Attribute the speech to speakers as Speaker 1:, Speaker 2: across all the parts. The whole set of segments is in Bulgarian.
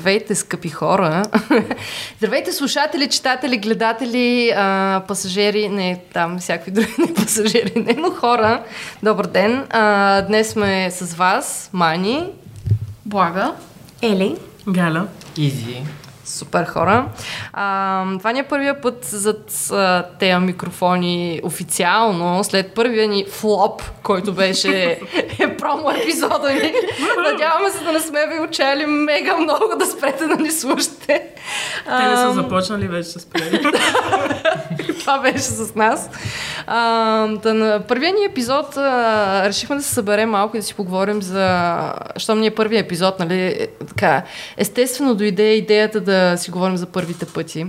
Speaker 1: Здравейте, скъпи хора! Здравейте, слушатели, читатели, гледатели, а, пасажери, не там всякакви други не пасажери, не, но хора. Добър ден! А, днес сме с вас, Мани.
Speaker 2: Блага.
Speaker 3: Ели.
Speaker 4: Галя.
Speaker 5: Изи.
Speaker 1: Супер хора. А, това ни е първия път зад тези микрофони официално, след първия ни флоп, който беше е промо епизода ни. Надяваме се да не сме ви учали мега много да спрете да ни слушате.
Speaker 4: Те не са започнали вече с спрели.
Speaker 1: това беше с нас. А, да, на първия ни епизод а, решихме да се съберем малко и да си поговорим за... Щом ни е първия епизод, нали? е, Така, естествено дойде идеята да си говорим за първите пъти.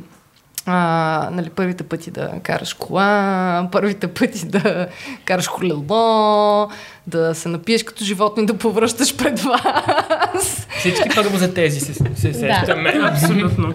Speaker 1: А, нали, първите пъти да караш кола, първите пъти да караш колело, да се напиеш като животно и да повръщаш пред вас.
Speaker 5: Всички първо за тези се, се сещаме.
Speaker 4: Абсолютно.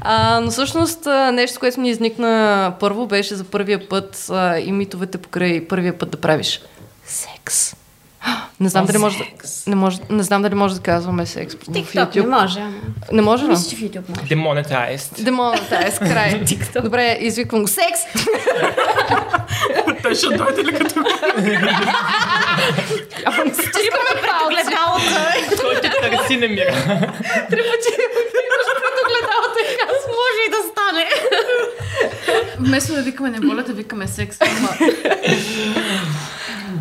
Speaker 1: А, но всъщност нещо, което ни изникна първо, беше за първия път а, и митовете покрай първия път да правиш секс. Не знам, дали може, да,
Speaker 5: секс.
Speaker 1: не, може, не знам дали може да казваме секс в
Speaker 3: TikTok не
Speaker 1: YouTube.
Speaker 3: може. ама.
Speaker 1: Не може ли?
Speaker 3: Мисля, че в YouTube може.
Speaker 5: Demonetized.
Speaker 1: Демонетайз, край. Добре, извиквам го. Секс!
Speaker 4: Те ще дойде ли като...
Speaker 1: Ама не се чуваме пауза.
Speaker 5: Той те търси намира.
Speaker 1: Три пъти имаш пред огледалото и казвам.
Speaker 3: Може и да стане.
Speaker 2: Вместо да викаме неволя, да викаме секс.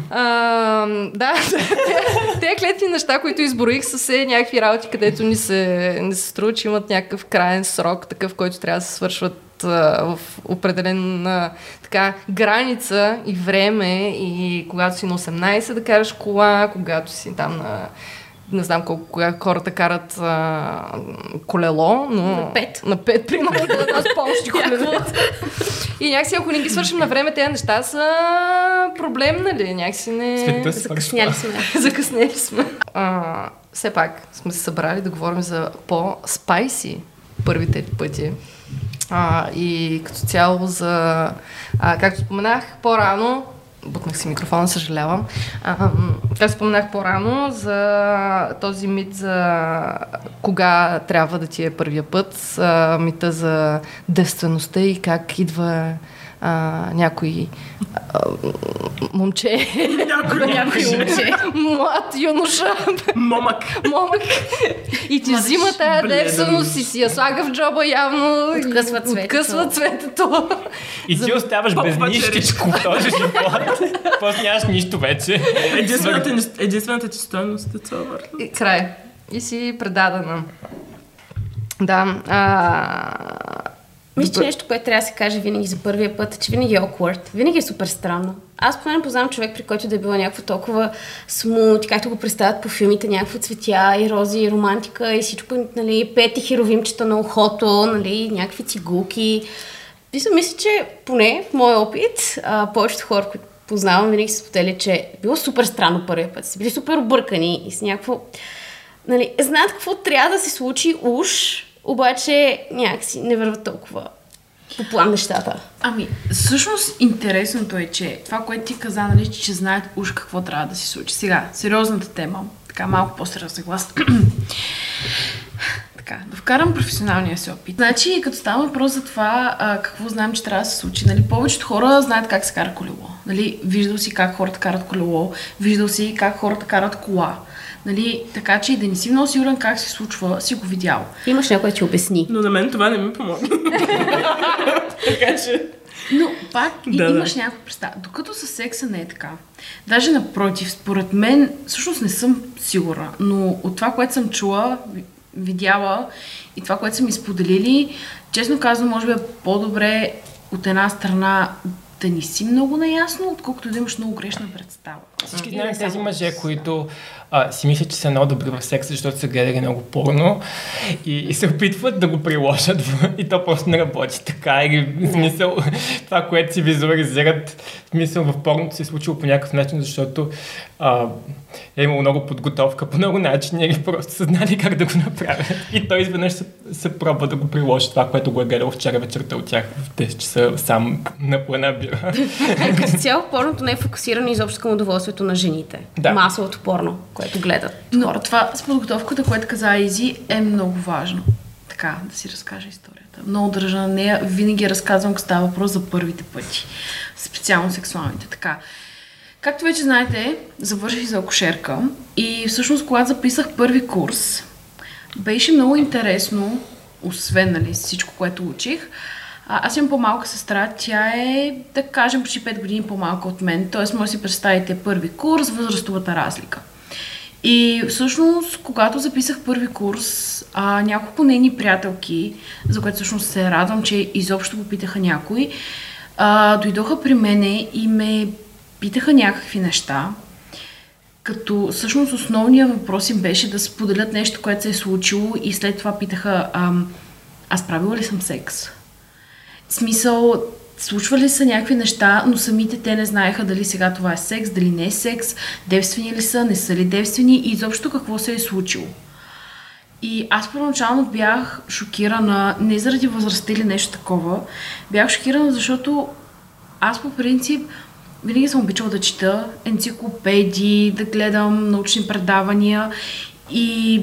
Speaker 1: А, да, те клетни неща, които изброих, са се някакви работи, където ни се, ни се струва, че имат някакъв крайен срок, такъв, който трябва да се свършват а, в определена така, граница и време. И когато си на 18 да караш кола, когато си там на не знам колко кога хората карат а, колело, но...
Speaker 3: На пет.
Speaker 1: На пет, примерно, да помощи колело. И някакси, ако не ги свършим на време, тези неща са проблем, нали? Някакси не...
Speaker 3: Закъсняли сме.
Speaker 1: Закъснели сме. А, все пак сме се събрали да говорим за по-спайси първите пъти. А, и като цяло за... А, както споменах по-рано, бутнах си микрофона, съжалявам. А, м, както споменах по-рано за този мит за кога трябва да ти е първия път, а, мита за девствеността и как идва а, някой а, момче,
Speaker 4: Някой
Speaker 3: Някой момче.
Speaker 1: млад юноша,
Speaker 4: Момък.
Speaker 1: момък и ти взима тая девственост и си я слага в джоба явно.
Speaker 3: Откъсва цветето.
Speaker 1: Откъсва цветето.
Speaker 5: И ти оставаш без нищичко в този живот. После нямаш нищо вече.
Speaker 4: Единствената, единствената ти стойност е това
Speaker 1: край. И си предадена. Да. А...
Speaker 3: Мисля, че нещо, което трябва да се каже винаги за първия път, е, че винаги е awkward. Винаги е супер странно. Аз поне не познавам човек, при който да е било някакво толкова смут, както го представят по филмите, някакво цветя и рози, и романтика и всичко, нали, пети херовимчета на ухото, нали, някакви цигулки. Мисля, мисля, че поне в моя опит, а, повечето хора, които познавам, винаги се споделят, че е било супер странно първия път. Са били супер объркани и с някакво... Нали, знаят какво трябва да се случи уж, обаче някакси не върват толкова по план нещата.
Speaker 2: ами, всъщност интересното е, че това, което ти каза, нали, че, че знаят уж какво трябва да се случи. Сега, сериозната тема, така малко по-сериозна глас. така, да вкарам професионалния си опит. Значи, като става въпрос за това, а, какво знаем, че трябва да се случи, нали, повечето хора знаят как се кара колело. Нали, виждал си как хората карат колело, виждал си как хората карат кола. Нали, така че и да не си много сигурен как се случва, си го видял.
Speaker 3: Имаш някой да ти обясни.
Speaker 4: Но на мен това не ми помогна. така че...
Speaker 2: Но пак и
Speaker 4: Да, да.
Speaker 2: имаш някаква представа. Докато със секса не е така. Даже напротив, според мен, всъщност не съм сигурна, но от това, което съм чула, ви- видяла и това, което са ми споделили, честно казвам, може би е по-добре от една страна да не си много наясно, отколкото да имаш много грешна представа.
Speaker 5: Всички знаем тези мъже, които а, си мислят, че са много добри в секса, защото са гледали много порно и, и се опитват да го приложат в, и то просто не работи така. Или в смисъл, това, което си визуализират, в смисъл в порното се е случило по някакъв начин, защото а, е имало много подготовка по много начини или просто са знали как да го направят. И той изведнъж се, се пробва да го приложи това, което го е гледал вчера вечерта от тях в 10 часа сам на плана бира.
Speaker 3: Като цяло порното не е фокусирано изобщо към удоволствието на жените.
Speaker 5: Да.
Speaker 3: Масовото порно, което гледат
Speaker 2: Но
Speaker 3: хората.
Speaker 2: това с подготовката, което каза Изи, е много важно. Така, да си разкажа историята. Много държа на нея. Винаги разказвам, ако става въпрос за първите пъти. Специално сексуалните. Така. Както вече знаете, завърших за акушерка и всъщност, когато записах първи курс, беше много интересно, освен нали, всичко, което учих. А, аз имам по-малка сестра, тя е, да кажем, почти 5 години по-малка от мен, т.е. може да си представите първи курс, възрастовата разлика. И всъщност, когато записах първи курс, а, няколко нейни приятелки, за което всъщност се радвам, че изобщо попитаха някой, а, дойдоха при мене и ме питаха някакви неща, като всъщност основният въпрос им беше да споделят нещо, което се е случило и след това питаха, ам, аз правила ли съм секс? Смисъл, случвали са някакви неща, но самите те не знаеха дали сега това е секс, дали не е секс, девствени ли са, не са ли девствени и изобщо какво се е случило. И аз първоначално бях шокирана, не заради възрастта или нещо такова, бях шокирана, защото аз по принцип винаги съм обичала да чета енциклопедии, да гледам научни предавания и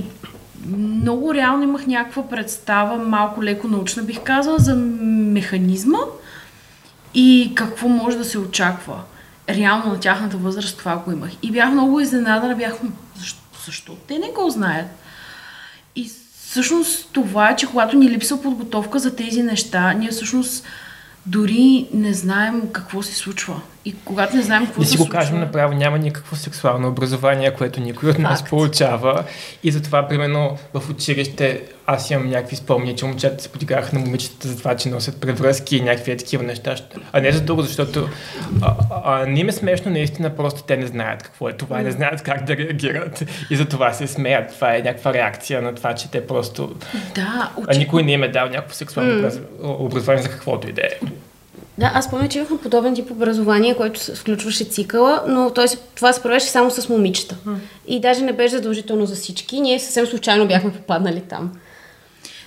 Speaker 2: много реално имах някаква представа, малко леко научна бих казала, за механизма и какво може да се очаква. Реално на тяхната възраст това го имах. И бях много изненадана, бях, «М, защо, защо те не го знаят? И всъщност това е, че когато ни липсва подготовка за тези неща, ние всъщност дори не знаем какво се случва. И когато не знаем какво
Speaker 5: Да си го кажем направо, няма никакво сексуално образование, което никой от нас
Speaker 3: Факт.
Speaker 5: получава. И затова, примерно, в училище аз имам някакви спомни, че момчета се подигаха на момичетата за това, че носят превръзки и някакви е такива неща. А не за друго, защото а, а, не им е смешно наистина, просто те не знаят какво е това и не знаят как да реагират. И за това се смеят. Това е някаква реакция на това, че те просто...
Speaker 2: Да,
Speaker 5: А
Speaker 2: очи...
Speaker 5: никой не им е дал някакво сексуално образ- образование за каквото и да е.
Speaker 3: Да, аз помня, че имахме подобен тип образование, което включваше цикъла, но той се, това се правеше само с момичета. И даже не беше задължително за всички. Ние съвсем случайно бяхме попаднали там.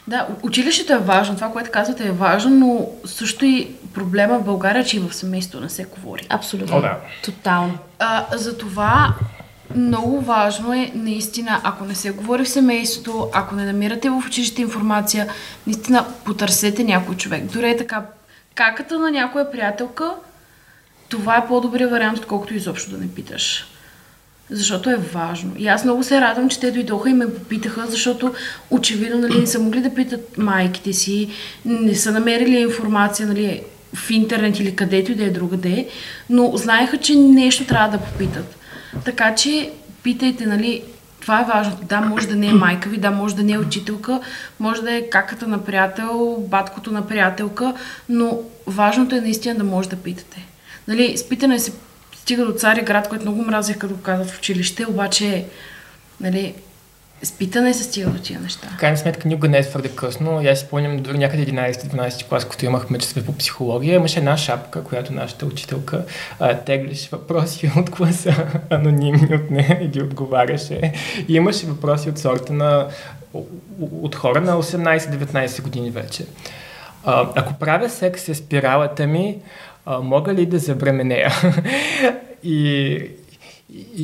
Speaker 2: Да, училището е важно, това, което казвате е важно, но също и проблема в България, че и в семейството не се говори.
Speaker 3: Абсолютно.
Speaker 5: О, да.
Speaker 3: Тотално.
Speaker 2: А, затова много важно е наистина, ако не се говори в семейството, ако не намирате в училище информация, наистина потърсете някой човек. Дори е така, каката на някоя приятелка, това е по-добрият вариант, отколкото изобщо да не питаш. Защото е важно. И аз много се радвам, че те дойдоха и ме попитаха, защото очевидно нали, не са могли да питат майките си, не са намерили информация нали, в интернет или където и да е другаде, но знаеха, че нещо трябва да попитат. Така че питайте, нали, това е важно. Да, може да не е майка ви, да, може да не е учителка, може да е каката на приятел, баткото на приятелка, но важното е наистина да може да питате. Нали, с питане се стига до цари град, който много мразех, като казват в училище, обаче, нали, с питане се стига до тия неща.
Speaker 5: В крайна сметка никога не е твърде късно. Аз си спомням дори някъде 11-12 клас, когато имахме часове по психология, имаше една шапка, която нашата учителка а, теглеше въпроси от класа, анонимни от нея и ги отговаряше. И имаше въпроси от сорта на от хора на 18-19 години вече. А, ако правя секс с спиралата ми, а, мога ли да забременея? и-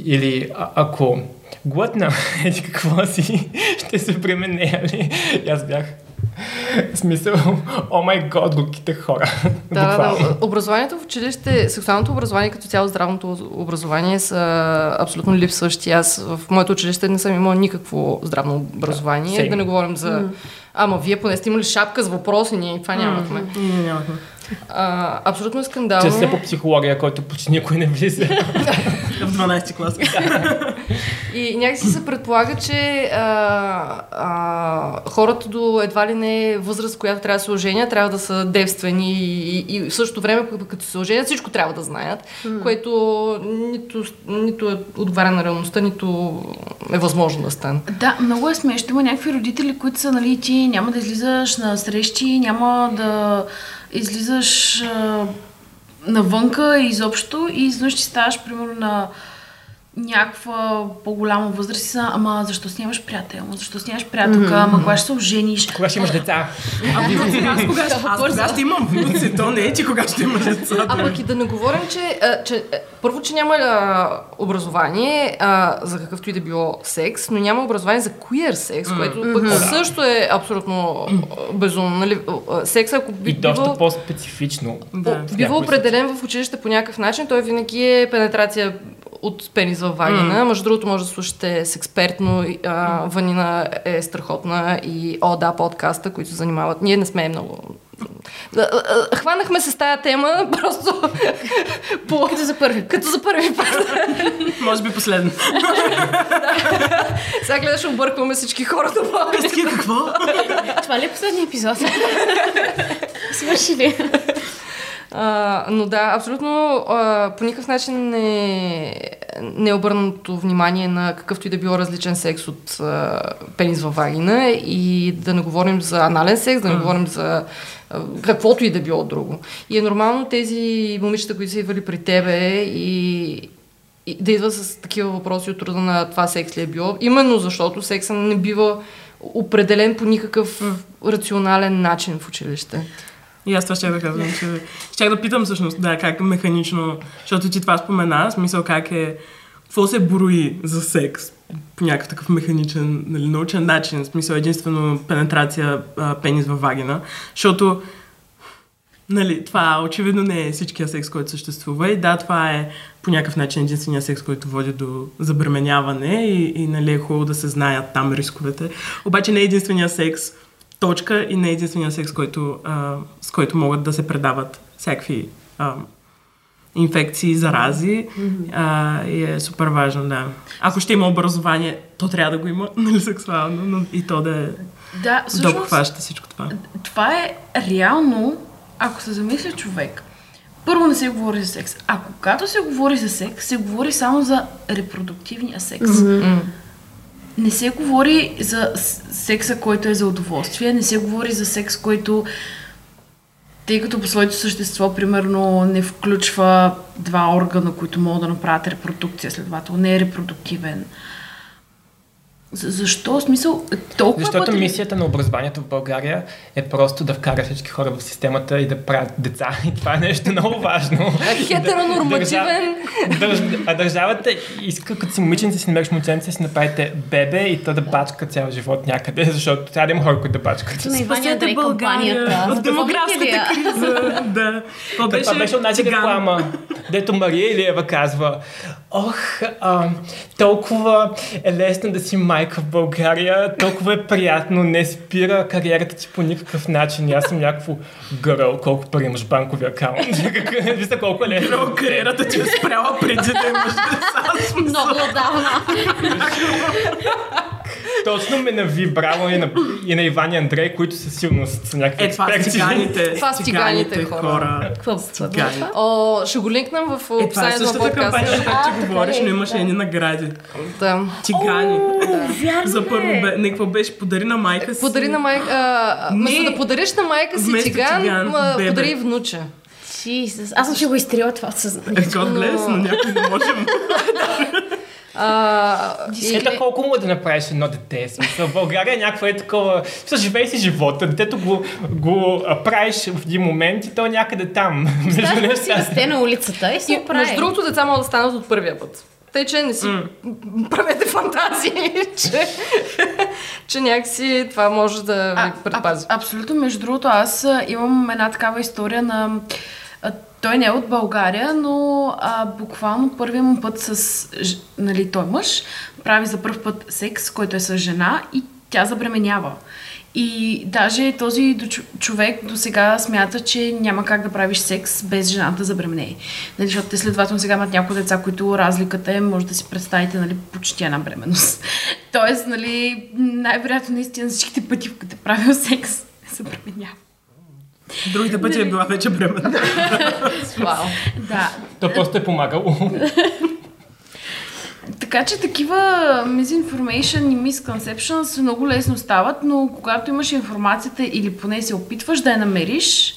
Speaker 5: или а, ако глътна еди какво си, ще се пременея ли? И аз бях в смисъл, о май год, глупите хора.
Speaker 1: Да, да,
Speaker 5: Буквално.
Speaker 1: да. Образованието в училище, сексуалното образование, като цяло здравното образование са абсолютно липсващи. Аз в моето училище не съм имала никакво здравно образование.
Speaker 5: Same.
Speaker 1: Да не говорим за... Ама вие поне сте имали шапка с въпроси, ние това нямахме.
Speaker 4: Нямахме.
Speaker 1: А, абсолютно скандално.
Speaker 5: Че се по психология, който почти никой не влиза.
Speaker 4: В 12 клас.
Speaker 1: И някакси се предполага, че а, а, хората до едва ли не възраст, която трябва да се оженят, трябва да са девствени и, и, и в същото време, като се оженят, всичко трябва да знаят, което нито, нито е отговаря на реалността, нито е възможно да стане.
Speaker 2: Да, много е смешно. Има някакви родители, които са, нали, ти няма да излизаш на срещи, няма да излизаш а, навънка изобщо и изведнъж ти ставаш, примерно, на някаква по-голяма възраст и са, ама защо си нямаш приятел, защо си нямаш приятелка, ама кога ще се ожениш.
Speaker 5: Кога ще имаш деца?
Speaker 4: Аз кога, ще- аз кога ще имам внуци, то не е, че кога ще имаш деца.
Speaker 1: А пък и да не говорим, че, а, че а, първо, че няма а, образование а, за какъвто и да било секс, но няма образование за queer секс, което пък също е абсолютно а, безумно. Нали? А, Секс, ако би
Speaker 5: И доста по-специфично.
Speaker 4: Да.
Speaker 1: бива определен в училище по някакъв начин, той винаги е пенетрация от пенис във вагина. Между другото, може да слушате с експертно. А, Ванина е страхотна и О, да, подкаста, които се занимават. Ние не сме много... Хванахме се с тая тема, просто по...
Speaker 3: Като за първи.
Speaker 1: Като за първи път.
Speaker 4: Може би последно.
Speaker 1: Сега гледаш, объркваме всички хора.
Speaker 4: Пестки, какво?
Speaker 3: Това ли е последния епизод? Свърши ли?
Speaker 1: А, но да, абсолютно а, по никакъв начин не, не е обърнато внимание на какъвто и да било различен секс от а, пенис във вагина и да не говорим за анален секс, да не говорим за а, каквото и да било друго. И е нормално тези момичета, които са идвали при тебе и, и да идват с такива въпроси от рода на това секс ли е било, именно защото секса не бива определен по никакъв рационален начин в училище.
Speaker 4: И аз това ще да казвам, че щях да питам всъщност, да, как механично, защото ти това спомена, смисъл как е, какво се брои за секс по някакъв такъв механичен, нали, научен начин, смисъл единствено пенетрация а, пенис във вагина, защото Нали, това очевидно не е всичкия секс, който съществува и да, това е по някакъв начин единствения секс, който води до забременяване и, и нали, е хубаво да се знаят там рисковете. Обаче не е единствения секс, точка и не е единствения секс, който, а, с който могат да се предават всякакви а, инфекции, зарази а, и е супер важно, да. Ако ще има образование, то трябва да го има, нали, сексуално, но и то да е
Speaker 2: Да, всъщност,
Speaker 4: всичко това.
Speaker 2: това е реално, ако се замисли човек, първо не се говори за секс. А когато се говори за секс, се говори само за репродуктивния секс. Не се говори за секса, който е за удоволствие, не се говори за секс, който тъй като по своето същество, примерно, не включва два органа, които могат да направят репродукция, следователно не е репродуктивен. За- Защо? В смисъл, толкова
Speaker 5: Защото
Speaker 2: пъти-
Speaker 5: мисията на образованието в България е просто да вкара всички хора в системата и да правят деца. И това е нещо много важно.
Speaker 1: Хетеронормативен.
Speaker 5: Държ- А държавата иска, като си момиченце си намериш момченце, си направите бебе и то да бачка цял живот някъде, защото трябва да има хора, които да бачкат.
Speaker 4: Спасете България от демографската криза. да. Това
Speaker 5: Беше, това беше онази реклама, дето Мария Илиева казва Ох, а, толкова е лесно да си майка в България, толкова е приятно, не спира кариерата ти по никакъв начин. Аз съм някакво гъръл, колко пари имаш в банковия акаунт. Вижте колко е лесно.
Speaker 4: Бро, кариерата ти е спряла преди да имаш деца.
Speaker 3: Много отдавна.
Speaker 5: Точно ме нави, браво и на, и на Иван и Андрей, които със сигурност са някакви
Speaker 4: Е, това с
Speaker 5: експерти.
Speaker 4: циганите.
Speaker 1: Това с циганите хора.
Speaker 3: Какво?
Speaker 4: Цигани.
Speaker 1: О, ще го линкнем в
Speaker 4: Е, това е
Speaker 1: описанието на
Speaker 4: същата кампания,
Speaker 1: подкаста.
Speaker 4: за която ти говориш, но имаше едни награди.
Speaker 1: Да.
Speaker 4: Цигани. За първо какво беше? Подари на майка си.
Speaker 1: Подари на майка... Вместо да подариш на майка си циган, подари внуче.
Speaker 3: Jesus. Аз съм ще го изтрила това от
Speaker 4: Е,
Speaker 3: съзнанието.
Speaker 4: God bless, но някой не можем.
Speaker 1: А, и,
Speaker 5: Ето колко му е да направиш едно дете. В Смисъл, в България е някакво е такова... Смисъл, живей си живота. Детето го, го а, правиш в един момент и то е някъде там. Между
Speaker 3: Даже си
Speaker 5: нещата.
Speaker 3: расте на улицата и се
Speaker 1: и,
Speaker 3: оправи.
Speaker 1: между другото, деца могат да станат от първия път. Тъй, че не си правете фантазии, че, че някакси това може да
Speaker 2: А,
Speaker 1: ви предпази.
Speaker 2: аб- абсолютно, между другото, аз а, имам една такава история на... Той не е от България, но а, буквално първия му път с... Нали, той мъж прави за първ път секс, който е с жена и тя забременява. И даже този човек до сега смята, че няма как да правиш секс без жената да забременее. Нали, защото те следователно сега имат някои деца, които разликата е, може да си представите, нали, почти една бременност. Тоест, нали, най-вероятно наистина всичките пъти, които е правил секс, се забременява.
Speaker 4: Другите пъти е била вече бременна.
Speaker 1: Вау.
Speaker 2: Да,
Speaker 5: То просто е помагало.
Speaker 2: Така че такива misinformation и misconceptions много лесно стават, но когато имаш информацията или поне се опитваш да я намериш,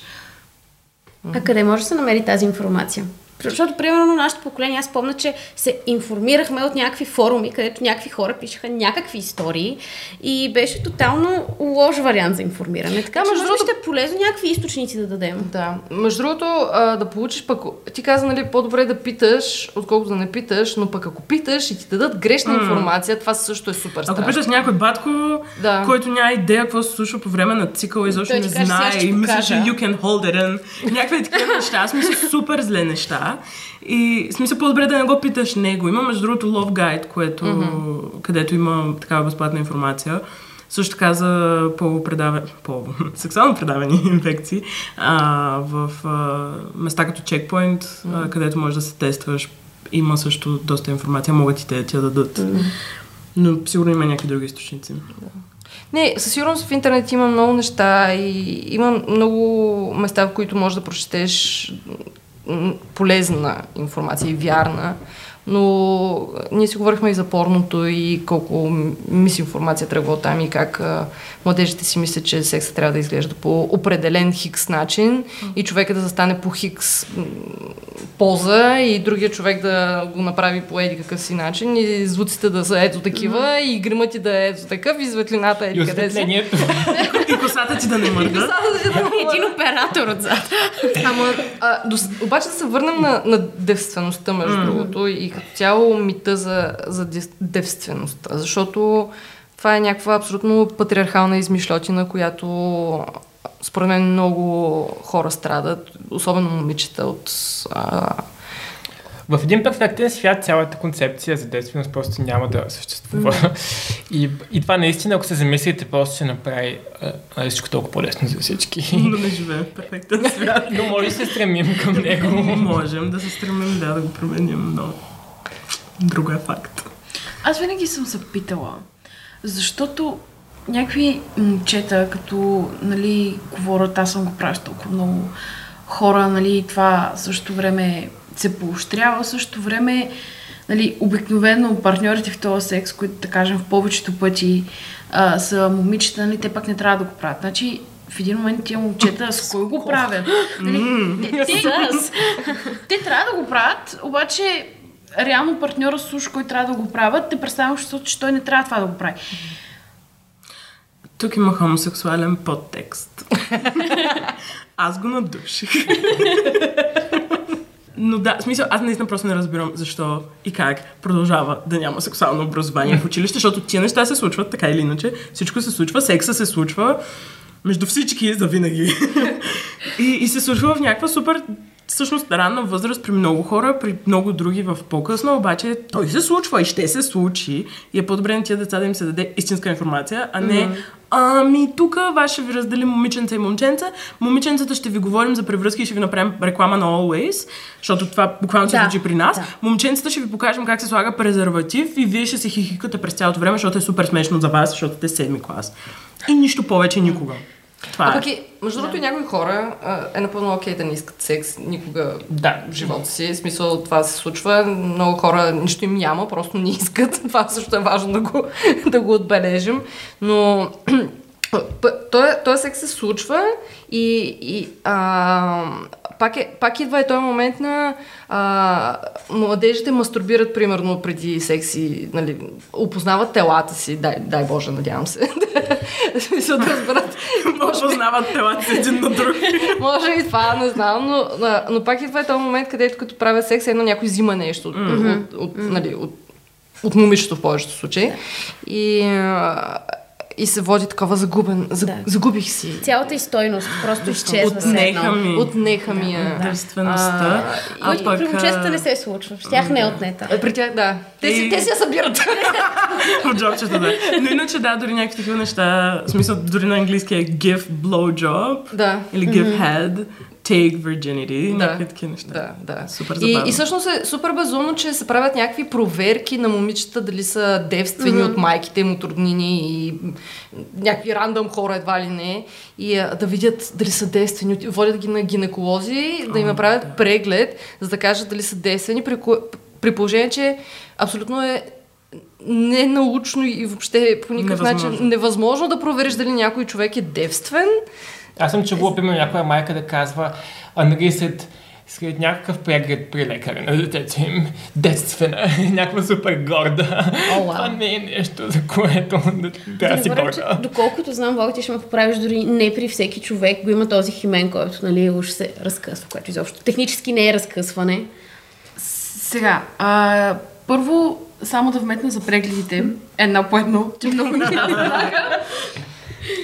Speaker 3: А къде може да се намери тази информация? Защото, примерно, нашето поколение, аз помня, че се информирахме от някакви форуми, където някакви хора пишеха някакви истории и беше тотално лош вариант за информиране. Така, че
Speaker 1: между другото-
Speaker 3: ще е полезно някакви източници да дадем.
Speaker 1: Да. Между другото, а, да получиш пък... Ти каза, нали, по-добре да питаш, отколкото да не питаш, но пък ако питаш и ти дадат грешна информация, това също е супер
Speaker 4: Ако
Speaker 1: страшно.
Speaker 4: питаш някой батко,
Speaker 1: Да.
Speaker 4: който няма идея какво се случва по време на цикъла, изобщо не знае и мисля, че you can hold it in. Някакви такива неща. Аз мисля супер зле неща. И в смисъл по-добре да не го питаш него. Има между другото Love Guide, което, където има такава безплатна информация. Също така за сексуално предавани инфекции а, в а, места като чекпоинт, а, където можеш да се тестваш. Има също доста информация, могат и те да ти я дадат. Но сигурно има някакви други източници.
Speaker 1: Не, със сигурност в интернет има много неща и има много места, в които можеш да прочетеш полезна информация и вярна. Но ние си говорихме и за порното и колко мисинформация тръгва там и как а, младежите си мислят, че секса трябва да изглежда по определен хикс начин и човека да застане по хикс поза и другия човек да го направи по еди какъв си начин и звуците да са ето такива и гримът ти да е ето такъв и светлината е къде си.
Speaker 4: И косата ти да не мърда.
Speaker 3: Един оператор отзад.
Speaker 1: Ама, а, дос, обаче да се върнем на, на девствеността, между другото, и като цяло мита за, за девствеността, защото това е някаква абсолютно патриархална измишлотина, която според мен много хора страдат, особено момичета от... А,
Speaker 5: В един перфектен свят цялата концепция за действеност просто няма да съществува. И, и това наистина, ако се замислите, просто ще направи а, всичко толкова по-лесно за всички.
Speaker 4: Но не живеем в перфектен свят.
Speaker 5: Но може да се стремим към него.
Speaker 4: Можем да се стремим, да, да го променим, но друго е факт.
Speaker 2: Аз винаги съм се питала, защото някакви момчета, като, нали, говорят, аз съм го правил толкова много хора, нали, това също време се поощрява, също време, нали, обикновено партньорите в този секс, които, да кажем, в повечето пъти а, са момичета, нали, те пак не трябва да го правят. Значи, в един момент тия момчета с кой го правят? Нали, те, те, те трябва да го правят, обаче реално партньора слуша, кой трябва да го правят, те представям, че той не трябва това да го прави.
Speaker 4: Тук има хомосексуален подтекст. Аз го надуших. Но да, в смисъл, аз наистина просто не разбирам защо и как продължава да няма сексуално образование в училище, защото тия неща се случват така или иначе. Всичко се случва, секса се случва между всички за винаги. и, и се случва в някаква супер всъщност ранна възраст при много хора, при много други в по-късно, обаче той се случва и ще се случи и е по-добре на тия деца да им се даде истинска информация, а не ами тук ваш ще ви раздели момиченца и момченца, момиченцата ще ви говорим за превръзки и ще ви направим реклама на Always, защото това буквално се
Speaker 3: Да,
Speaker 4: случи при нас.
Speaker 3: да.
Speaker 4: Момченцата ще ви покажем как се слага презерватив и вие ще се хихикате през цялото време, защото е супер смешно за вас, защото сте седми клас. И нищо повече никога. Това
Speaker 1: а
Speaker 4: е.
Speaker 1: пък и, между другото, и някои хора а, е напълно окей да не искат секс никога
Speaker 5: Да.
Speaker 1: в живота си. В смисъл това се случва. Много хора нищо им няма, просто не искат. Това също е важно да го, да го отбележим. Но той, той секс се случва и, и а, пак, е, пак идва и този момент на а, младежите мастурбират примерно преди секси, нали, опознават телата си, дай, дай Боже, надявам се. Смисъл да разберат.
Speaker 4: Познават телата си един на друг.
Speaker 1: Може и това, не знам, но, но, но пак идва и този момент, където като правя секс, едно някой взима нещо от, mm-hmm. от, от, нали, от, от момичето в повечето случаи. И, а, и се води такова загубен. За,
Speaker 3: Да.
Speaker 1: Загубих си.
Speaker 3: Цялата и стойност просто изчезва
Speaker 4: Отнеха ми
Speaker 1: Отнеха ми я.
Speaker 4: девствеността. А,
Speaker 3: Който при
Speaker 4: пък...
Speaker 3: момчетата
Speaker 4: а,
Speaker 3: не се случва. В тях не е отнета.
Speaker 1: А, При тях, да. Те, си,
Speaker 4: И-
Speaker 1: те си я събират.
Speaker 4: От джобчета, да. Но иначе да, дори някакви такива неща, в смисъл дори на английски е give blowjob
Speaker 1: да.
Speaker 4: или give head, take virginity,
Speaker 1: Да.
Speaker 4: някакви такива неща.
Speaker 1: Да, да.
Speaker 4: Супер
Speaker 1: и,
Speaker 4: забавно.
Speaker 1: и всъщност е супер безумно, че се правят някакви проверки на момичета, дали са девствени mm-hmm. от майките им, от роднини и някакви рандъм хора едва ли не. И а, да видят дали са девствени. Водят ги на гинеколози, да им направят преглед, за да кажат дали са девствени, при, ко... при положение, че абсолютно е ненаучно и въобще по никакъв
Speaker 4: Невъзможно.
Speaker 1: начин невъзможно да провериш дали някой човек е девствен.
Speaker 5: Аз съм чувал, примерно, някоя майка да казва, а нали след след някакъв преглед при лекаря на детето им, детствена, някаква супер горда.
Speaker 3: О, вау.
Speaker 5: Това не е нещо, за което да, трябва да си
Speaker 3: говоря, че,
Speaker 5: горда.
Speaker 3: доколкото знам, Бог ти ще ме поправиш, дори не при всеки човек го има този химен, който нали, уж се разкъсва, което изобщо технически не е разкъсване.
Speaker 2: Сега, а, първо, само да вметна за прегледите, едно по едно, че много знаха.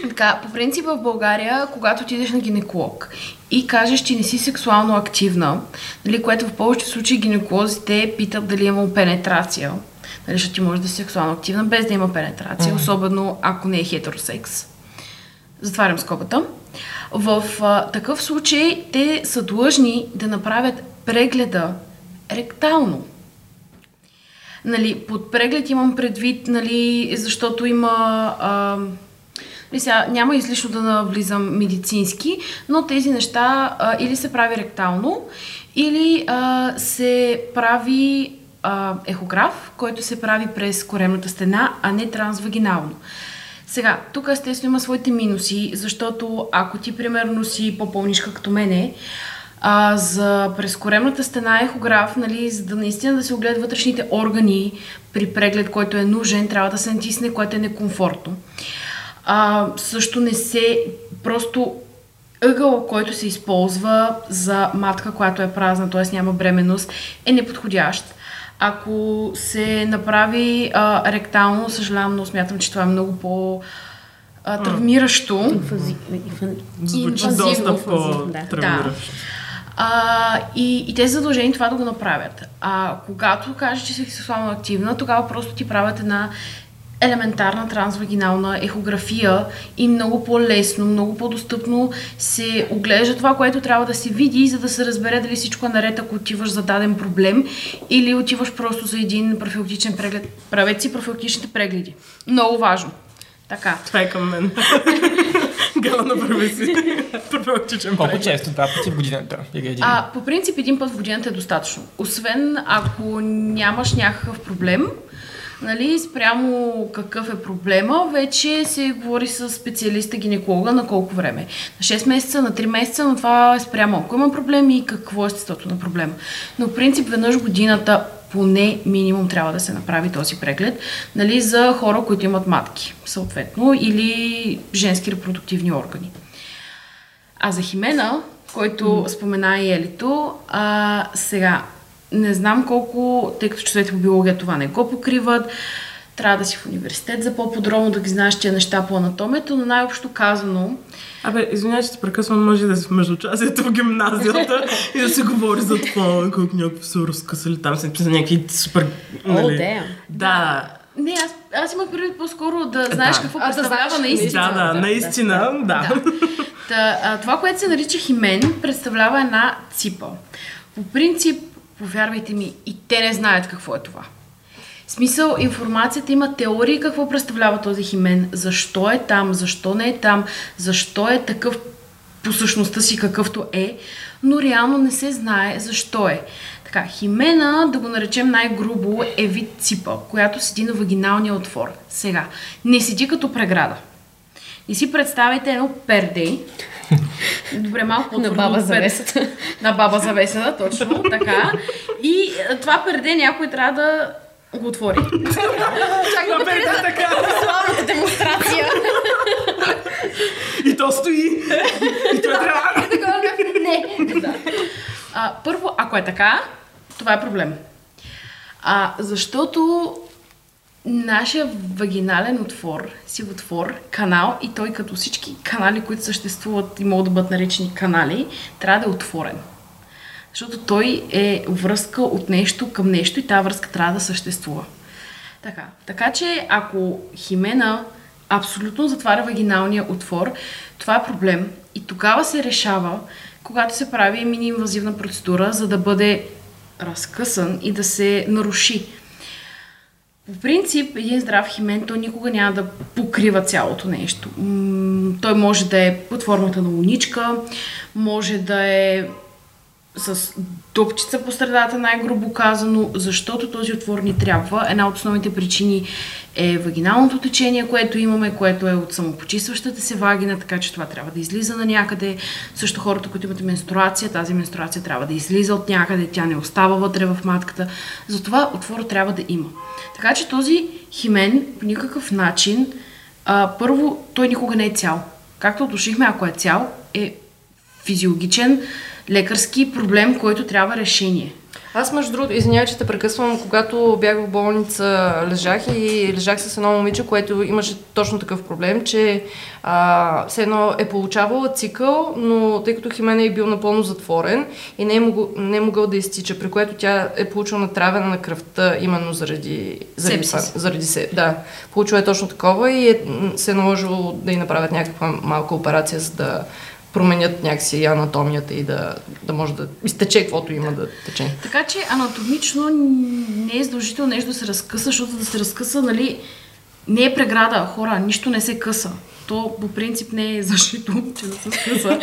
Speaker 2: Така, по принцип в България, когато отидеш на гинеколог и кажеш, че не си сексуално активна, нали, което в повечето случаи гинеколозите питат дали има пенетрация, нали, защото ти можеш да си сексуално активна без да има пенетрация, особено ако не е хетеросекс. Затварям скобата. В а, такъв случай те са длъжни да направят прегледа ректално. Нали, под преглед имам предвид, нали, защото има... А, нали сега, няма излишно да навлизам медицински, но тези неща а, или се прави ректално, или а, се прави а, ехограф, който се прави през коремната стена, а не трансвагинално. Сега, тук естествено има своите минуси, защото ако ти примерно си по-пълнишка като мене, а, за през коремната стена ехограф, нали, за да наистина да се огледат вътрешните органи при преглед, който е нужен, трябва да се натисне, което е некомфортно. А, също не се, просто ъгъл, който се използва за матка, която е празна, т.е. няма бременност, е неподходящ. Ако се направи а, ректално, съжалявам, но смятам, че това е много по а, травмиращо.
Speaker 3: Инфази...
Speaker 4: Звучи доста
Speaker 3: инвазивно, да.
Speaker 2: А, и, и те са задължени това да го направят. А когато кажеш, че си сексуално активна, тогава просто ти правят една елементарна трансвагинална ехография и много по-лесно, много по-достъпно се оглежда това, което трябва да се види, за да се разбере дали всичко е наред, ако отиваш за даден проблем или отиваш просто за един профилактичен преглед. Правете си профилактичните прегледи. Много важно. Така.
Speaker 4: Това е към мен. Гала направи си. Профилактичен
Speaker 5: Колко често? Два пъти в годината? Или един?
Speaker 2: А, по принцип един път в годината е достатъчно. Освен ако нямаш някакъв проблем, нали, спрямо какъв е проблема, вече се говори с специалиста гинеколога на колко време. На 6 месеца, на 3 месеца, но това е спрямо ако има проблеми и какво е естеството на проблема. Но в принцип веднъж годината поне минимум трябва да се направи този преглед, нали, за хора, които имат матки, съответно, или женски репродуктивни органи. А за Химена, който спомена и Елито, а, сега, не знам колко, тъй като часовете по биология това не го покриват, трябва да си в университет за по-подробно да ги знаеш тия неща по анатомията, но най-общо казано,
Speaker 4: Абе, извинявай, че те прекъсвам, може да си в междучасието в гимназията и да се говори за това, как някакви са разкъсали там, се за някакви супер...
Speaker 3: О, damn.
Speaker 4: Да,
Speaker 2: не, аз, аз имах предвид по-скоро да знаеш
Speaker 4: Да.
Speaker 2: какво
Speaker 1: А, да
Speaker 2: представлява
Speaker 1: знаеш
Speaker 2: наистина.
Speaker 4: да, да, наистина, да.
Speaker 2: Та, а, това, което се нарича химен, представлява една ципа. По принцип, повярвайте ми, и те не знаят какво е това. В смисъл, информацията има теории какво представлява този химен, защо е там, защо не е там, защо е такъв по същността си какъвто е, но реално не се знае защо е. Така, химена, да го наречем най-грубо, е вид ципа, която седи на вагиналния отвор. Сега, не седи като преграда. И си представите едно перде. Добре, малко
Speaker 3: На баба завесата.
Speaker 2: На баба завесата, точно, така. И е, това перде някой трябва да го отвори.
Speaker 4: Чакай, да, така.
Speaker 3: Славната демонстрация.
Speaker 4: И то стои. И това трябва.
Speaker 2: Не. Първо, ако е така, това е проблем. А, защото нашия вагинален отвор, си отвор, канал и той като всички канали, които съществуват и могат да бъдат наречени канали, трябва да е отворен. Защото той е връзка от нещо към нещо и тази връзка трябва да съществува. Така, така че ако химена абсолютно затваря вагиналния отвор, това е проблем. И тогава се решава, когато се прави мини-инвазивна процедура, за да бъде разкъсан и да се наруши. По принцип, един здрав химен, той никога няма да покрива цялото нещо. М, той може да е под формата на луничка, може да е с дупчица по средата, най-грубо казано, защото този отвор ни трябва. Една от основните причини е вагиналното течение, което имаме, което е от самопочистващата се вагина, така че това трябва да излиза на някъде. Също хората, които имат менструация, тази менструация трябва да излиза от някъде, тя не остава вътре в матката. Затова отвор трябва да има. Така че този химен по никакъв начин, а, първо, той никога не е цял. Както уточнихме, ако е цял, е физиологичен, лекарски проблем, който трябва решение.
Speaker 1: Аз, между другото, извинявай, че те прекъсвам, когато бях в болница, лежах и лежах с едно момиче, което имаше точно такъв проблем, че а, все едно е получавала цикъл, но тъй като химена е бил напълно затворен и не е, могъл, не е могъл да изтича, при което тя е получила натравяне на кръвта именно заради, заради,
Speaker 2: Сепсис.
Speaker 1: това, заради се. Да, получила е точно такова и е, се е наложило да й направят някаква малка операция, за да променят някакси анатомията и да, да може да изтече каквото има да тече.
Speaker 2: Така че анатомично не е задължително нещо да се разкъса, защото да се разкъса, нали, не е преграда, хора, нищо не се къса. То по принцип не е защито, че да се къса.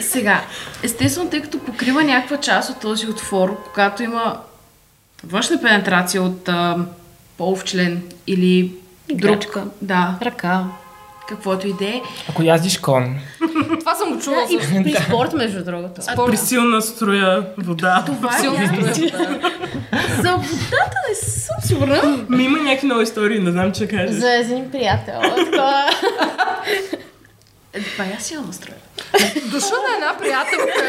Speaker 2: Сега, естествено, тъй като покрива някаква част от този отвор, когато има външна пенетрация от а, полов член или друг,
Speaker 3: Играчка.
Speaker 2: да,
Speaker 3: Ръка.
Speaker 2: Каквото и да е,
Speaker 5: Ако яздиш кон,
Speaker 1: Това съм го чула.
Speaker 3: И при спорт, между другото.
Speaker 4: При силна струя вода.
Speaker 2: това е
Speaker 1: строя, да.
Speaker 2: За водата не съм сигурна.
Speaker 4: Ми има някакви много истории, не знам, че кажеш.
Speaker 3: За един приятел.
Speaker 2: Е, Това е силна строя.
Speaker 1: Душа на една приятелка.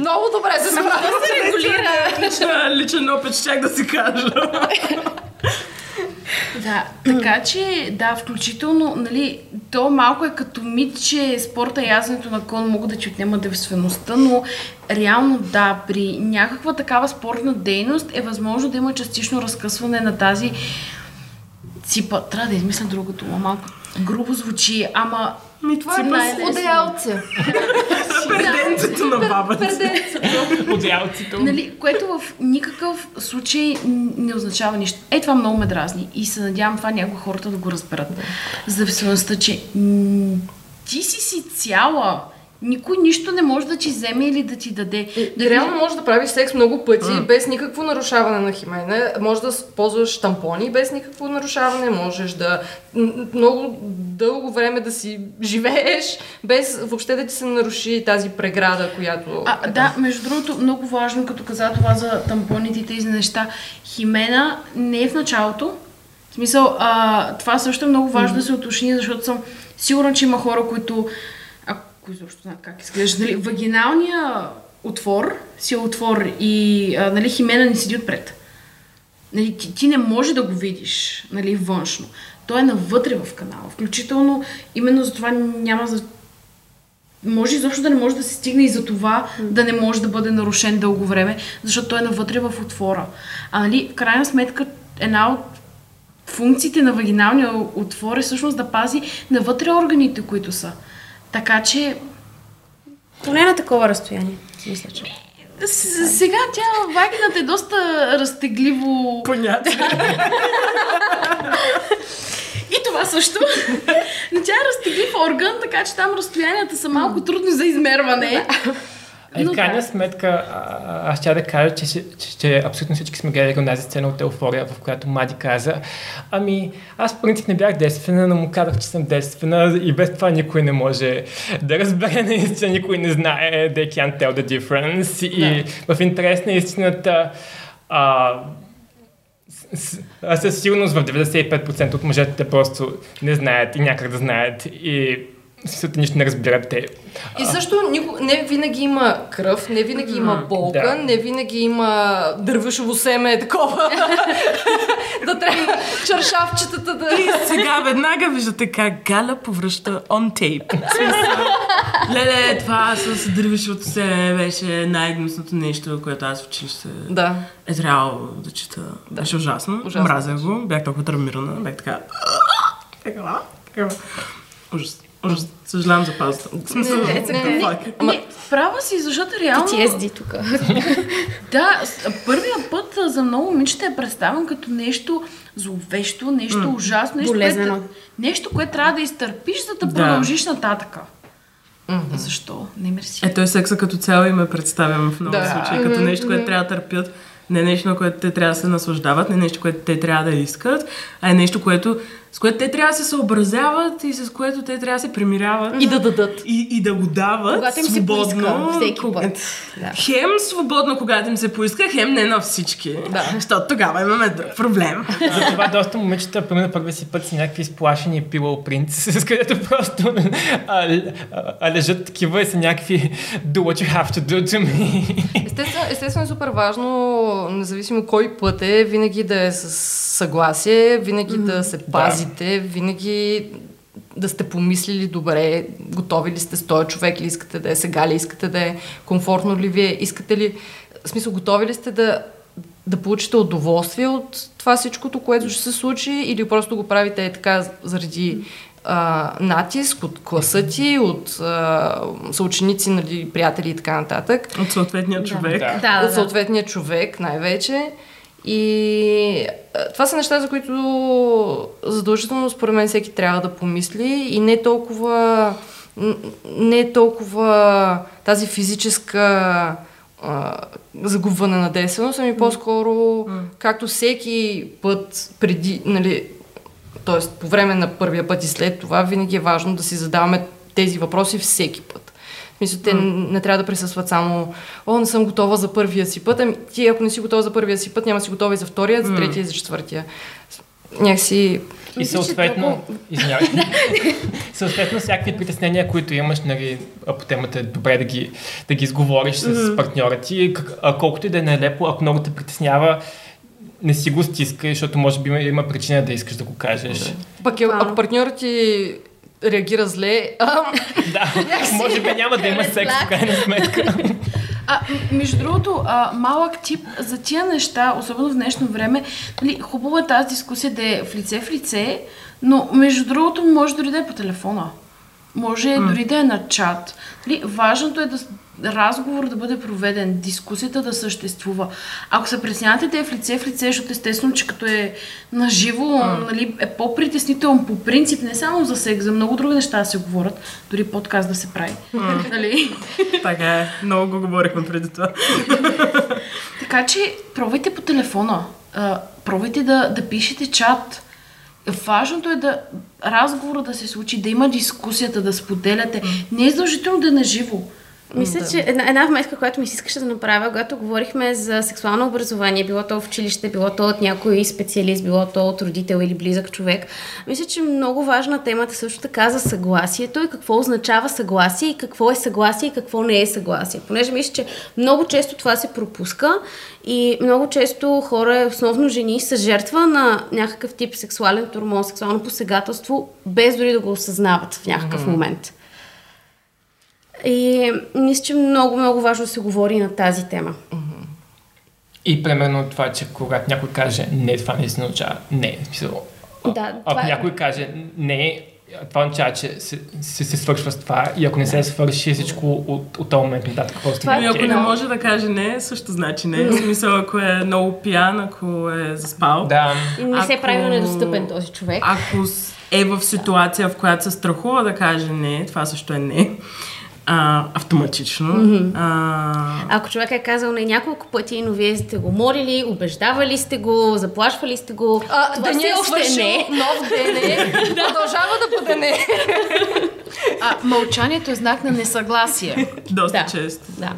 Speaker 1: Много добре се справя.
Speaker 3: Регулира.
Speaker 4: Личен, личен опит, щях да си кажа.
Speaker 2: Да, така че, да, включително, нали, то малко е като мит, че спорта и язенето на кон могат да ти отнемат девствеността, но реално да, при някаква такава спортна дейност е възможно да има частично разкъсване на тази ципа. Трябва да измисля друго дума, малко грубо звучи, ама
Speaker 4: Ми това е просто
Speaker 2: е.
Speaker 1: Одеялце.
Speaker 4: перденцето на бабата.
Speaker 5: одеялцето.
Speaker 2: Нали, което в никакъв случай не означава нищо. Е, това много ме дразни и се надявам това някои хората да го разберат. За зависимостта, че м- ти си си цяла. Никой нищо не може да ти вземе или да ти даде.
Speaker 1: Да, реално можеш да правиш секс много пъти, без никакво нарушаване на химена. Може да ползваш тампони без никакво нарушаване. Можеш да много дълго време да си живееш, без въобще да ти се наруши тази преграда, която...
Speaker 2: А,
Speaker 1: е
Speaker 2: да, между другото, много важно, като каза това за тампоните и тези неща. Химена не е в началото. В смисъл, а, това също е много важно да се уточни, защото съм сигурна, че има хора, които, ако изобщо знаят как изглежда, нали, вагиналния отвор си е отвор и а, нали, химена не седи отпред. Нали, ти, ти не може да го видиш нали, външно. Той е навътре в канала. Включително, именно за това няма за може изобщо да не може да се стигне и за това да не може да бъде нарушен дълго време, защото той е навътре в отвора. А нали, в крайна сметка, една от функциите на вагиналния отвор е всъщност да пази навътре органите, които са. Така че
Speaker 3: Поне на такова разстояние. Мисля, че.
Speaker 2: с- сега тя вагината е доста разтегливо
Speaker 4: Понятие.
Speaker 2: И това също. Но тя е разтеглив орган, така че там разстоянията са малко трудни за измерване. Но
Speaker 5: в крайна
Speaker 2: да.
Speaker 5: сметка, а- аз ще да кажа, че, че, че, абсолютно всички сме гледали онази сцена от Еуфория, в която Мади каза, ами аз в принцип не бях действена, но му казах, че съм действена и без това никой не може да разбере наистина, никой не знае, they can't tell the difference. И в интерес на истината а, със сигурност в 95% от мъжете те просто не знаят и някак да знаят. И също нищо не разбират те.
Speaker 1: И също не винаги има кръв, не винаги има болка,
Speaker 5: да.
Speaker 1: не винаги има дървишово семе такова. да трябва чаршавчетата да...
Speaker 4: И сега веднага виждате как Галя повръща on tape. Леле, това с дървишото се беше най-гнусното нещо, което аз в училище
Speaker 1: Да.
Speaker 4: е трябвало да чета. Да. Беше ужасно.
Speaker 1: Ужасно
Speaker 4: Мразех го. Бях толкова травмирана. Бях така... Така, така. Ужас. Ужас. Съжалявам за паузата.
Speaker 1: Ама-
Speaker 2: Не, права си, защото реално...
Speaker 3: PTSD тук.
Speaker 2: Да, първия път за много момичета е представен като нещо зловещо, нещо ужасно, нещо,
Speaker 3: Болезнено.
Speaker 2: което, нещо, което трябва да изтърпиш, за да
Speaker 4: Да.
Speaker 2: продължиш нататъка. Защо? Не мерси.
Speaker 4: Е, той секса като цяло им е представен в много
Speaker 1: Да.
Speaker 4: случаи, като нещо, което трябва да търпят, не нещо, на което те трябва да се наслаждават, не нещо, което те трябва да искат, а е нещо, което, с което те трябва да се съобразяват и с което те трябва да се примиряват.
Speaker 1: И да дадат.
Speaker 4: И, и да го дават
Speaker 3: Когато им се
Speaker 4: свободно.
Speaker 3: поиска, всеки
Speaker 4: кога-
Speaker 3: път. Да.
Speaker 4: Хем свободно, когато им се поиска, хем не на всички. Да. Защото тогава имаме друг проблем.
Speaker 5: Затова доста момичета, примерно първия си път са някакви изплашени пилъл принц, с където просто а, а, а, лежат такива и са някакви do what you have to do to me.
Speaker 1: Естествено, естествено е супер важно, независимо кой път е, винаги да е с съгласие, винаги да се пазите, винаги да сте помислили добре, готови ли сте с този човек или искате да е сега ли, искате да е комфортно ли вие, искате ли, в смисъл, готови ли сте да, да получите удоволствие от това всичкото, което ще се случи или просто го правите е така заради а, натиск от класа ти, от а, съученици, нали, приятели и така нататък
Speaker 4: От съответния човек.
Speaker 5: Да.
Speaker 3: Да,
Speaker 1: от
Speaker 3: да,
Speaker 1: съответния човек най-вече. И това са неща, за които задължително според мен всеки трябва да помисли и не толкова не толкова тази физическа а, загубване на действеност, ами по-скоро както всеки път преди, нали, т.е. по време на първия път и след това винаги е важно да си задаваме тези въпроси всеки път. Смисъл, те не трябва да присъстват само О, не съм готова за първия си път. Ами ти, ако не си готова за първия си път, няма да си готова и за втория, за третия и за четвъртия. Някакси...
Speaker 5: И
Speaker 3: Мисля,
Speaker 5: съответно, извинявай, съответно всякакви притеснения, които имаш нали, по темата е добре да ги, да ги изговориш с партньора ти, а, колкото и да е нелепо, ако много те притеснява, не си го стискай, защото може би има, има причина да искаш да го кажеш.
Speaker 1: Пък е, ако партньорът ти реагира зле, а,
Speaker 5: Да, може би няма да има секс в крайна сметка.
Speaker 2: А, между другото, а, малък тип за тия неща, особено в днешно време, нали, хубаво е тази дискусия да е в лице в лице, но между другото може дори да е по телефона. Може дори да е на чат. Нали, важното е да разговор да бъде проведен, дискусията да съществува. Ако се притеснявате да е в лице в лице, защото естествено, че като е наживо, нали, е по-притеснително по принцип, не само за секс, за много други неща да се говорят, дори подкаст да се прави. Нали?
Speaker 4: Така е. Много го говорихме преди това.
Speaker 2: Така че пробвайте по телефона, а, пробвайте да, да пишете чат. Важното е да разговора да се случи, да има дискусията, да споделяте. Не е задължително да е наживо.
Speaker 3: Мисля, че една, една вметка, която ми се искаше да направя, когато говорихме за сексуално образование, било то в училище, било то от някой специалист, било то от родител или близък човек, мисля, че много важна темата също така за съгласието и какво означава съгласие и какво е съгласие и какво не е съгласие. Понеже мисля, че много често това се пропуска и много често хора, основно жени, са жертва на някакъв тип сексуален тормоз, сексуално посегателство, без дори да го осъзнават в някакъв момент. И мисля, че много, много важно да се говори на тази тема.
Speaker 5: И примерно това, че когато някой каже не, това не се научава. Не, в смисъл.
Speaker 3: Да,
Speaker 5: ако
Speaker 3: това е-
Speaker 5: някой каже не, това означава, че се, се, се свършва с това и ако не се свърши всичко от, от този момент нататък просто
Speaker 3: Това е
Speaker 4: И
Speaker 5: не
Speaker 4: ако не може да каже не, също значи не. В смисъл, ако е много пиян, ако е заспал.
Speaker 5: Да,
Speaker 3: И не се
Speaker 4: Ако-
Speaker 3: прави на недостъпен този човек.
Speaker 4: Ако с- е в ситуация, в която се страхува да каже не, това също е не. А, автоматично. А,
Speaker 3: Ако човек е казал не няколко пъти, но вие сте го молили, убеждавали сте го, заплашвали сте го,
Speaker 1: а
Speaker 3: това
Speaker 1: да
Speaker 3: все
Speaker 1: е
Speaker 3: още не.
Speaker 1: нов ден е, продължава да бъде не.
Speaker 2: А, мълчанието е знак на несъгласие.
Speaker 4: доста
Speaker 3: Да.
Speaker 4: често.
Speaker 3: Да.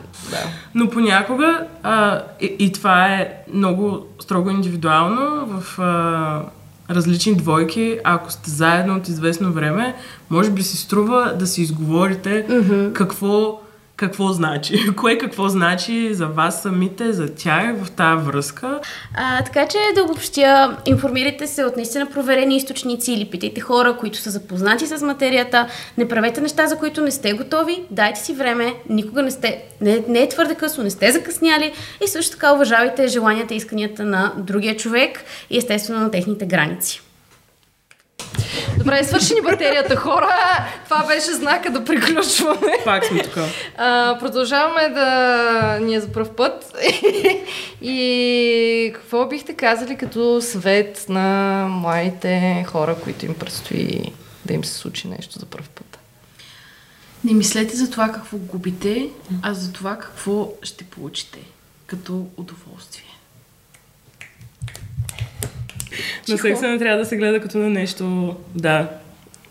Speaker 4: Но понякога, а, и, и това е много строго индивидуално, в а, различни двойки, ако сте заедно от известно време, може би си струва да си изговорите какво, какво значи. Кое какво значи за вас самите, за тях в тази връзка.
Speaker 3: А, така че да обобщя, информирайте се от наистина проверени източници или питайте хора, които са запознати с материята. Не правете неща, за които не сте готови. Дайте си време. Никога не сте. Не, не е твърде късно, не сте закъсняли. И също така уважавайте желанията и исканията на другия човек и естествено на техните граници.
Speaker 1: Добре, свърши ни батерията, хора. Това беше знака да приключваме.
Speaker 4: Пак сме тук.
Speaker 1: А, продължаваме да ни е за пръв път. И какво бихте казали като съвет на младите хора, които им предстои да им се случи нещо за първ път?
Speaker 2: Не мислете за това какво губите, а за това какво ще получите като удоволствие.
Speaker 4: На секса не трябва да се гледа като на нещо, да,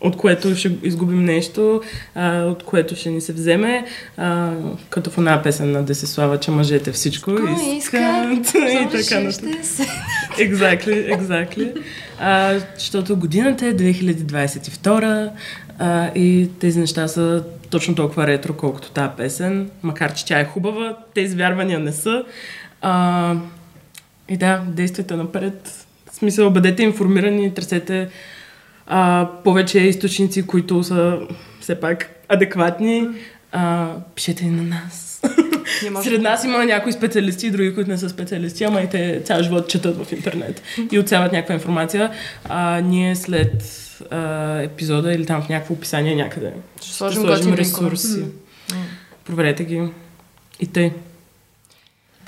Speaker 4: от което ще изгубим нещо, а, от което ще ни се вземе, а, като в една песен на Десислава, че мъжете всичко искат. и така нататък. Exactly, exactly. А, защото годината е 2022 а, и тези неща са точно толкова ретро, колкото тази песен, макар че тя е хубава, тези вярвания не са. А, и да, действайте напред. В смисъл, бъдете информирани, търсете а, повече източници, които са все пак адекватни. А, пишете и на нас. Сред нас има някои специалисти и други, които не са специалисти, ама и те цял живот четат в интернет и оценяват някаква информация. А, ние след а, епизода или там в някакво описание някъде
Speaker 1: Ще
Speaker 4: ще
Speaker 1: сложим,
Speaker 4: ресурси. Проверете ги. И те.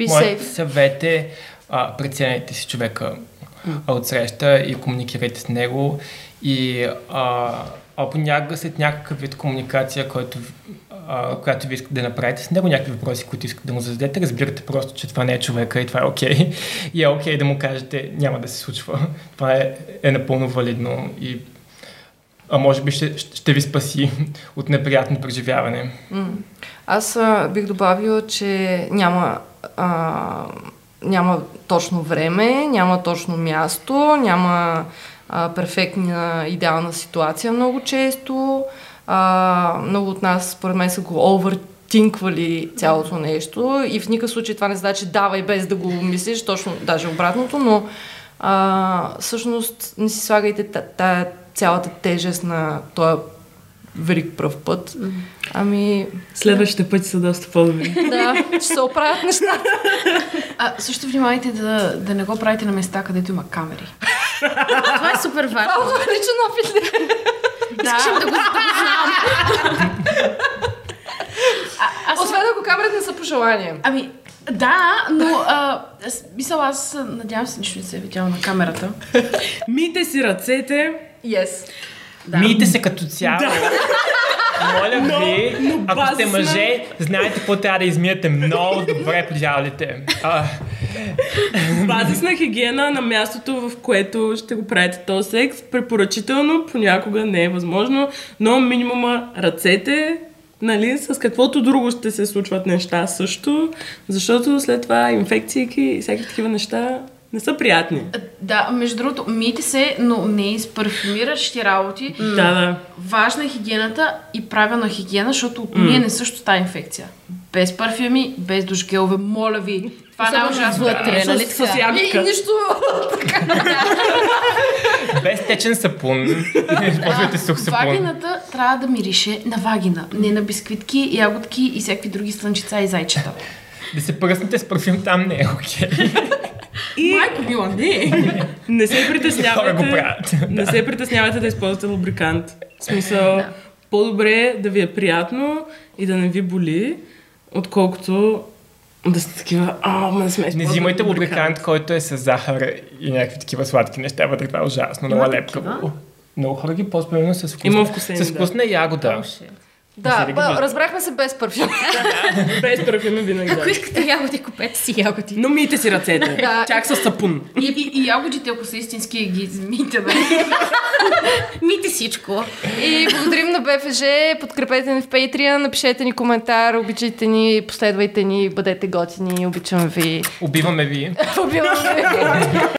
Speaker 5: Моят съвет е а, преценяйте си човека от среща и комуникирайте с него и а, а понякога след някакъв вид комуникация, който, а, която ви искате да направите с него, някакви въпроси, които искате да му зададете, разбирате просто, че това не е човека и това е окей. И е окей да му кажете, няма да се случва. Това е, е напълно валидно и а може би ще, ще ви спаси от неприятно преживяване.
Speaker 1: Аз а, бих добавила, че няма, а, няма точно време, няма точно място, няма а, перфектна идеална ситуация много често. А, много от нас, според мен, са го овертинквали цялото нещо и в никакъв случай това не значи давай без да го мислиш, точно даже обратното, но а, всъщност не си слагайте та- тая цялата тежест на този велик пръв път. Ами,
Speaker 4: Следващите пъти са доста по-добри.
Speaker 1: да, ще се оправят нещата.
Speaker 2: А, също внимавайте да, да не го правите на места, където има камери.
Speaker 3: Това е супер важно.
Speaker 1: Това е личен опит ли?
Speaker 3: Искам да го, да го знам.
Speaker 2: А, аз
Speaker 1: Освен ако камерите не са по желание.
Speaker 2: Ами, да, но а, аз, мисля, аз надявам се, нищо не се е видяло на камерата.
Speaker 4: Мийте си ръцете.
Speaker 1: Yes.
Speaker 2: Да.
Speaker 5: Мийте се като цяло. Моля ви,
Speaker 4: но
Speaker 5: ако сте мъже, знаете какво трябва да измиете много добре при дяволите. А,
Speaker 4: Базисна хигиена на мястото, в което ще го правите този секс. Препоръчително, понякога не е възможно, но минимума ръцете, нали, с каквото друго ще се случват неща също, защото след това инфекции и всякакви такива неща не са приятни.
Speaker 2: А, Да, между другото, мийте се, но не изпарфюмиращи работи.
Speaker 4: Да, да.
Speaker 2: Важна е хигиената и правилна хигиена, защото от ние не също тази инфекция. Без парфюми, без душгелове, моля ви. Това е най-ужасно.
Speaker 3: вътре, нали
Speaker 4: С, с
Speaker 3: така?
Speaker 1: И,
Speaker 4: ягодка.
Speaker 1: и нищо.
Speaker 5: без течен сапун. Използвайте сух сапун.
Speaker 2: Вагината трябва да мирише на вагина, не на бисквитки, ягодки и всякакви други слънчица и зайчета.
Speaker 5: Да се пръснете с парфюм там не е окей.
Speaker 4: И
Speaker 2: Майко била, не!
Speaker 4: не се притеснявайте.
Speaker 5: правят.
Speaker 4: Не се притеснявайте да използвате лубрикант. В смисъл,
Speaker 2: Да.
Speaker 4: по-добре да ви е приятно и да не ви боли, отколкото да сте такива, а, ма не сме
Speaker 5: Не взимайте лубрикант, който е с захар и някакви такива сладки неща, вътре това е ужасно, много лепкаво. Много хора ги примерно с вкусна, с
Speaker 4: да.
Speaker 5: вкусна ягода.
Speaker 1: Да, ба, разбрахме се без парфюм.
Speaker 4: Без парфюми винаги.
Speaker 3: Ако искате ягоди, купете си ягоди.
Speaker 4: Но мийте си ръцете.
Speaker 1: Да.
Speaker 4: Чак с сапун.
Speaker 2: И, и, и ягодите, ако са истински, ги измийте, да.
Speaker 3: Мийте всичко.
Speaker 1: И благодарим на БФЖ, подкрепете ни в Patreon, напишете ни коментар, обичайте ни, последвайте ни, бъдете готини, обичам ви.
Speaker 5: Убиваме ви.
Speaker 1: Убивам ви.